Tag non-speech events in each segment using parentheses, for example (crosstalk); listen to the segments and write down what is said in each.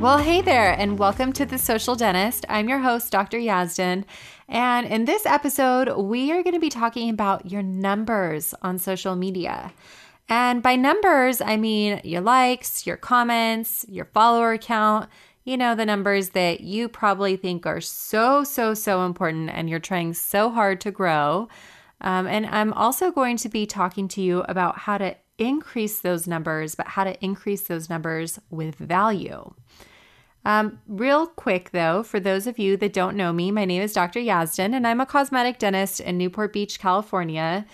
Well, hey there, and welcome to The Social Dentist. I'm your host, Dr. Yazdan. And in this episode, we are going to be talking about your numbers on social media. And by numbers, I mean your likes, your comments, your follower count, you know, the numbers that you probably think are so, so, so important and you're trying so hard to grow. Um, and I'm also going to be talking to you about how to increase those numbers, but how to increase those numbers with value. Um, real quick though, for those of you that don't know me, my name is Dr. Yazdan and I'm a cosmetic dentist in Newport Beach, California.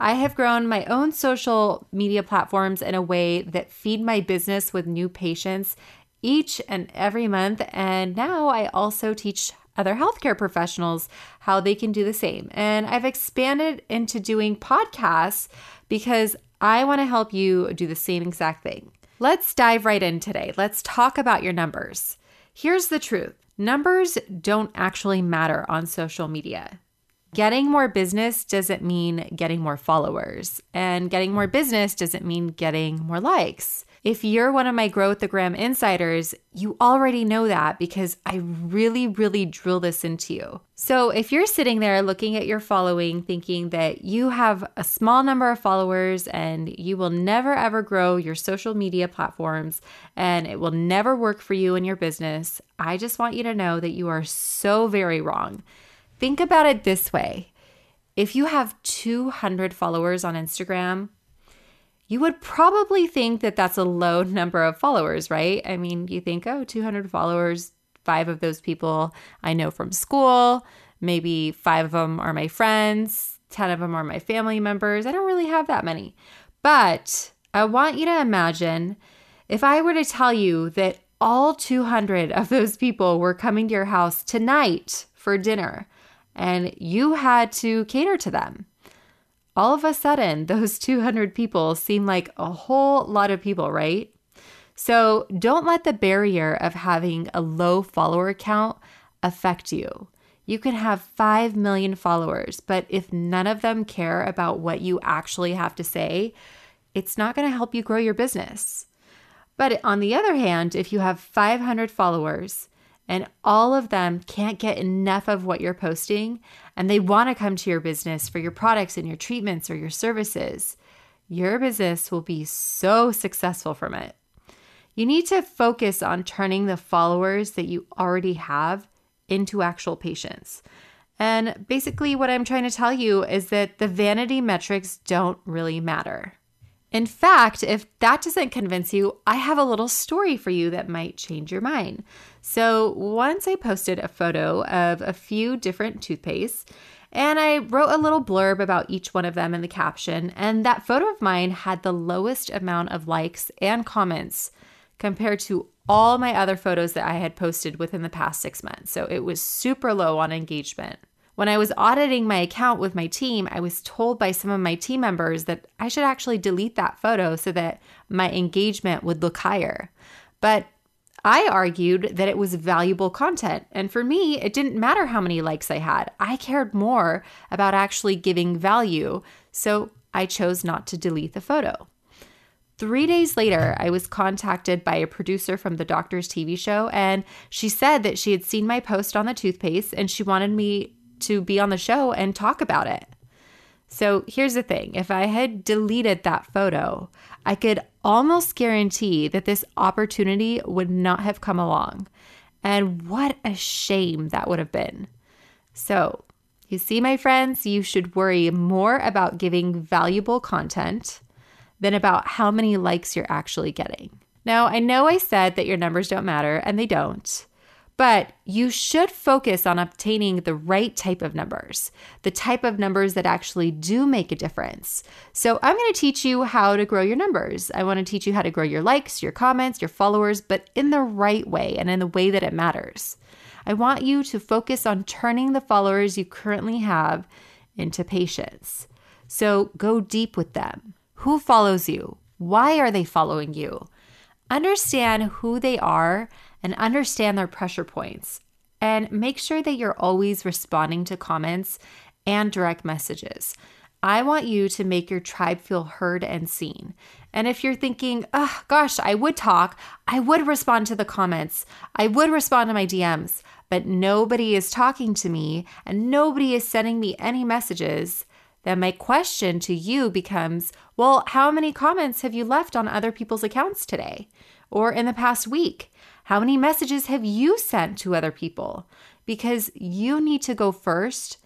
I have grown my own social media platforms in a way that feed my business with new patients each and every month. And now I also teach other healthcare professionals how they can do the same. And I've expanded into doing podcasts because I want to help you do the same exact thing. Let's dive right in today. Let's talk about your numbers. Here's the truth numbers don't actually matter on social media. Getting more business doesn't mean getting more followers, and getting more business doesn't mean getting more likes. If you're one of my Grow with the Gram insiders, you already know that because I really, really drill this into you. So if you're sitting there looking at your following, thinking that you have a small number of followers and you will never ever grow your social media platforms and it will never work for you in your business, I just want you to know that you are so very wrong. Think about it this way if you have 200 followers on Instagram, you would probably think that that's a low (laughs) number of followers, right? I mean, you think, oh, 200 followers, five of those people I know from school, maybe five of them are my friends, 10 of them are my family members. I don't really have that many. But I want you to imagine if I were to tell you that all 200 of those people were coming to your house tonight for dinner and you had to cater to them all of a sudden, (laughs) those 200 people seem like a whole lot of people, right? So don't let the barrier of having a low follower count affect you. You can have 5 million followers, but if none of them care about what you actually have to say, it's not going to help you grow your business. But on the other hand, if you have 500 followers and all of them can't get enough of what you're posting and they want to come to your business for your products and your treatments or your services, your business will be so successful from it. You need to focus on turning the followers that you already have into actual patients. And basically, what I'm trying to tell you is that the vanity metrics don't really matter. In fact, if that doesn't convince you, I have a little story for you that might change your mind. So, once I posted a photo of a few different toothpastes, and I wrote a little blurb about each one of them in the caption, and that photo of mine had the lowest amount of likes and comments compared to all my other photos that I had posted within the past six months. So, it was super low on engagement. When I was auditing my account with my team, I was told by some of my team members that I should actually delete that photo so that my engagement would look higher. But I argued that it was valuable content. And for me, it didn't matter how many likes I had. I cared more about actually giving value. So I chose not to delete the photo. Three days later, I was contacted by a producer from the doctor's TV show, and she said that she had seen my post on the toothpaste and she wanted me to be on the show and talk about it. So here's the thing if I had deleted that photo, I could almost guarantee that this opportunity would not have come along. And what a shame that would have been. So, you see, my friends, you should worry more about giving valuable content than about how many likes you're actually getting. Now, I know I said that your numbers don't matter, and they don't. But you should focus on obtaining the right type of numbers, the type of numbers that actually do make a difference. So, I'm going to teach you how to grow your numbers. I want to teach you how to grow your likes, your comments, your followers, but in the right way and in the way that it matters. I want you to focus on turning the followers you currently have into patients. So, go deep with them. Who follows you? Why are they following you? Understand who they are and understand their pressure points. And make sure that you're always responding to comments and direct messages. I want you to make your tribe feel heard and seen. And if you're thinking, oh, gosh, I would talk, I would respond to the comments, I would respond to my DMs, but nobody is talking to me and nobody is sending me any messages, then my question to you becomes, well, how many comments have you left on other people's accounts today or in the past week? How many messages have you sent to other people? Because you need to go first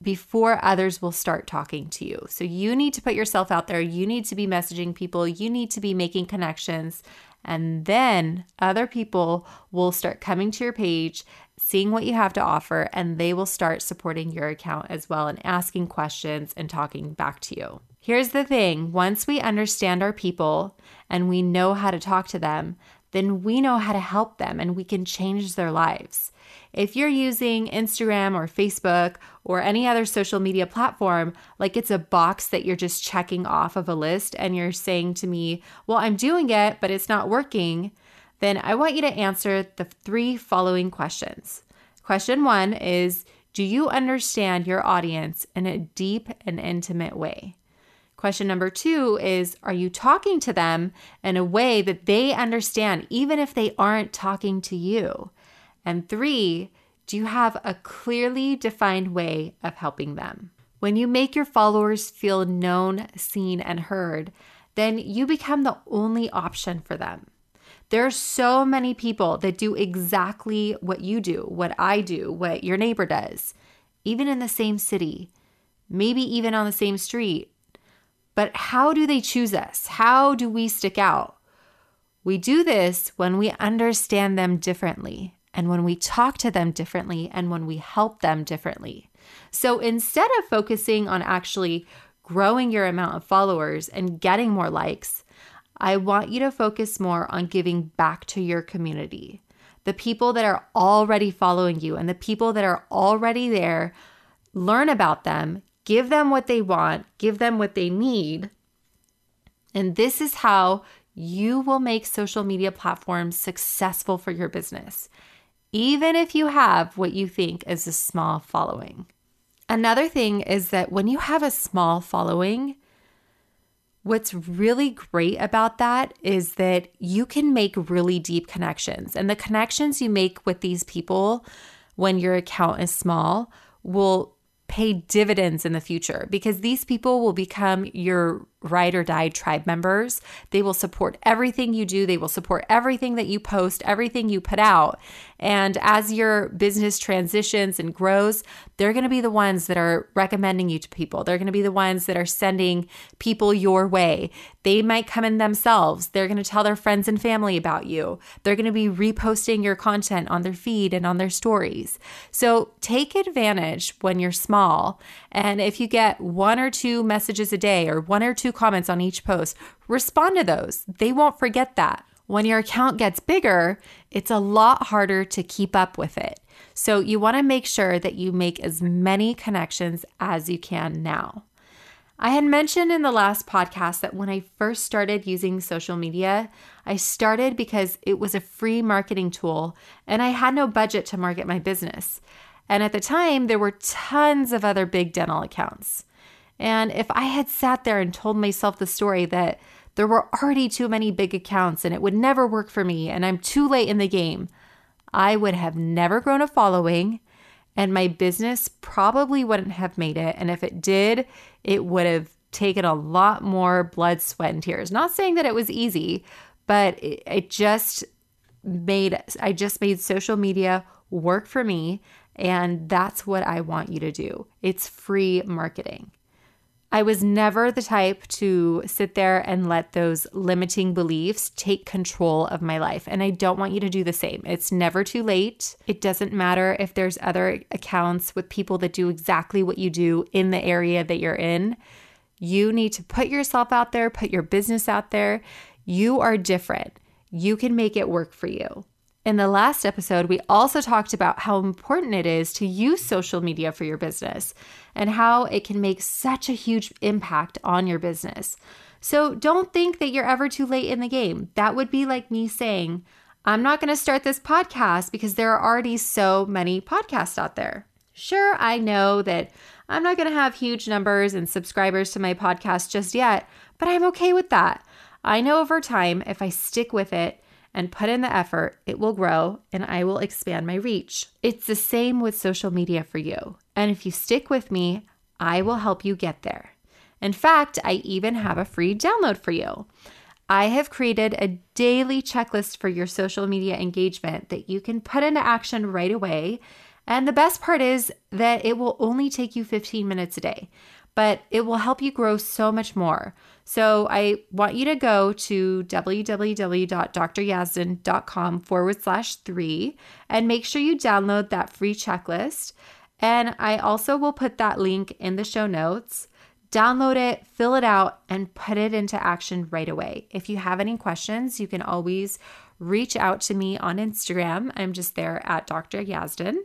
before others will start talking to you. So you need to put yourself out there. You need to be messaging people. You need to be making connections. And then other people will start coming to your page, seeing what you have to offer, and they will start supporting your account as well and asking questions and talking back to you. Here's the thing once we understand our people and we know how to talk to them, then we know how to help them and we can change their lives. If you're using Instagram or Facebook or any other social media platform, like it's a box that you're just checking off of a list and you're saying to me, Well, I'm doing it, but it's not working, then I want you to answer the three following questions. Question one is Do you understand your audience in a deep and intimate way? Question number two is Are you talking to them in a way that they understand, even if they aren't talking to you? And three, do you have a clearly defined way of helping them? When you make your followers feel known, seen, and heard, then you become the only option for them. There are so many people that do exactly what you do, what I do, what your neighbor does, even in the same city, maybe even on the same street, but how do they choose us? How do we stick out? We do this when we understand them differently and when we talk to them differently and when we help them differently. So instead of focusing on actually growing your amount of followers and getting more likes, I want you to focus more on giving back to your community. The people that are already following you and the people that are already there, learn about them, give them what they want, give them what they need. And this is how you will make social media platforms successful for your business, even if you have what you think is a small following. Another thing is that when you have a small following, What's really great about that is that you can make really deep connections. And the connections you make with these people when your account is small will pay dividends in the future because these people will become your ride or die tribe members. They will support everything you do, they will support everything that you post, everything you put out. And as your business transitions and grows, they're going to be the ones that are recommending you to people. They're going to be the ones that are sending people your way. They might come in themselves. They're going to tell their friends and family about you. They're going to be reposting your content on their feed and on their stories. So take advantage when you're small. And if you get one or two messages a day or one or two comments on each post. Respond to those. They won't forget that. When your account gets bigger, it's a lot harder to keep up with it. So you want to make sure that you make as many connections as you can now. I had mentioned in the last podcast that when I first started using social media, I started because it was a free marketing tool and I had no budget to market my business. And at the time, there were tons of other big dental accounts. And if I had sat there and told myself the story that there were already too many big accounts and it would never work for me and I'm too late in the game, I would have never grown a following and my business probably wouldn't have made it. And if it did, it would have taken a lot more blood, sweat, and tears. Not saying that it was easy, but it, just made I just made social media work for me and that's what I want you to do. It's free marketing. I was never the type to sit there and let those limiting beliefs take control of my life. And I don't want you to do the same. It's never too late. It doesn't matter if there's other accounts with people that do exactly what you do in the area that you're in. You need to put yourself out there, put your business out there. You are different. You can make it work for you. In the last episode, we also talked about how important it is to use social media for your business and how it can make such a huge impact on your business. So don't think that you're ever too late in the game. That would be like me saying, I'm not going to start this podcast because there are already so many podcasts out there. Sure, I know that I'm not going to have huge numbers and subscribers to my podcast just yet, but I'm okay with that. I know over time, if I stick with it, and put in the effort, it will grow and I will expand my reach. It's the same with social media for you. And if you stick with me, I will help you get there. In fact, I even have a free download for you. I have created a daily checklist for your social media engagement that you can put into action right away. And the best part is that it will only take you 15 minutes a day but it will help you grow so much more. So I want you to go to www.dryazdan.com forward slash three and make sure you download that free checklist. And I also will put that link in the show notes. Download it, fill it out, and put it into action right away. If you have any questions, you can always reach out to me on Instagram. I'm just there at Dr. Yazdan.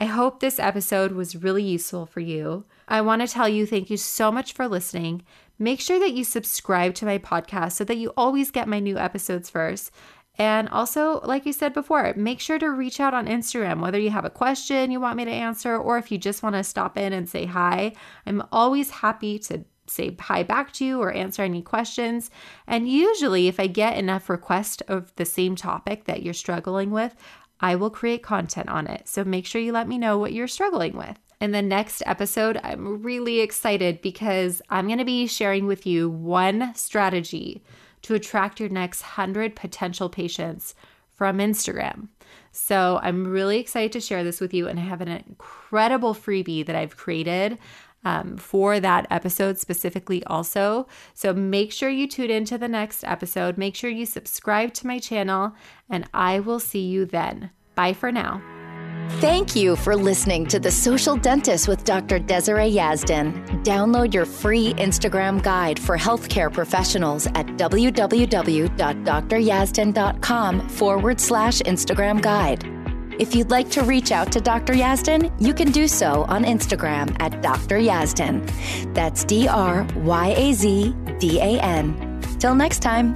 I hope this episode was really useful for you. I want to tell you thank you so much for listening. Make sure that you subscribe to my podcast so that you always get my new episodes first. And also, like you said before, make sure to reach out on Instagram, whether you have a question you want me to answer or if you just want to stop in and say hi. I'm always happy to say hi back to you or answer any questions. And usually, if I get enough requests of the same topic that you're struggling with, I will create content on it. So make sure you let me know what you're struggling with. In the next episode, I'm really excited because I'm going to be sharing with you one strategy to attract your next 100 potential patients from Instagram. So I'm really excited to share this with you, and I have an incredible freebie that I've created um, for that episode specifically, also. So make sure you tune into the next episode. Make sure you subscribe to my channel, and I will see you then. Bye for now. Thank you for listening to The Social Dentist with Dr. Desiree Yazdan. Download your free Instagram guide for healthcare professionals at www.dryazdan.com forward slash Instagram guide. If you'd like to reach out to Dr. Yazdan, you can do so on Instagram at Dr. Yazdan. That's D R Y A Z D A N. Till next time.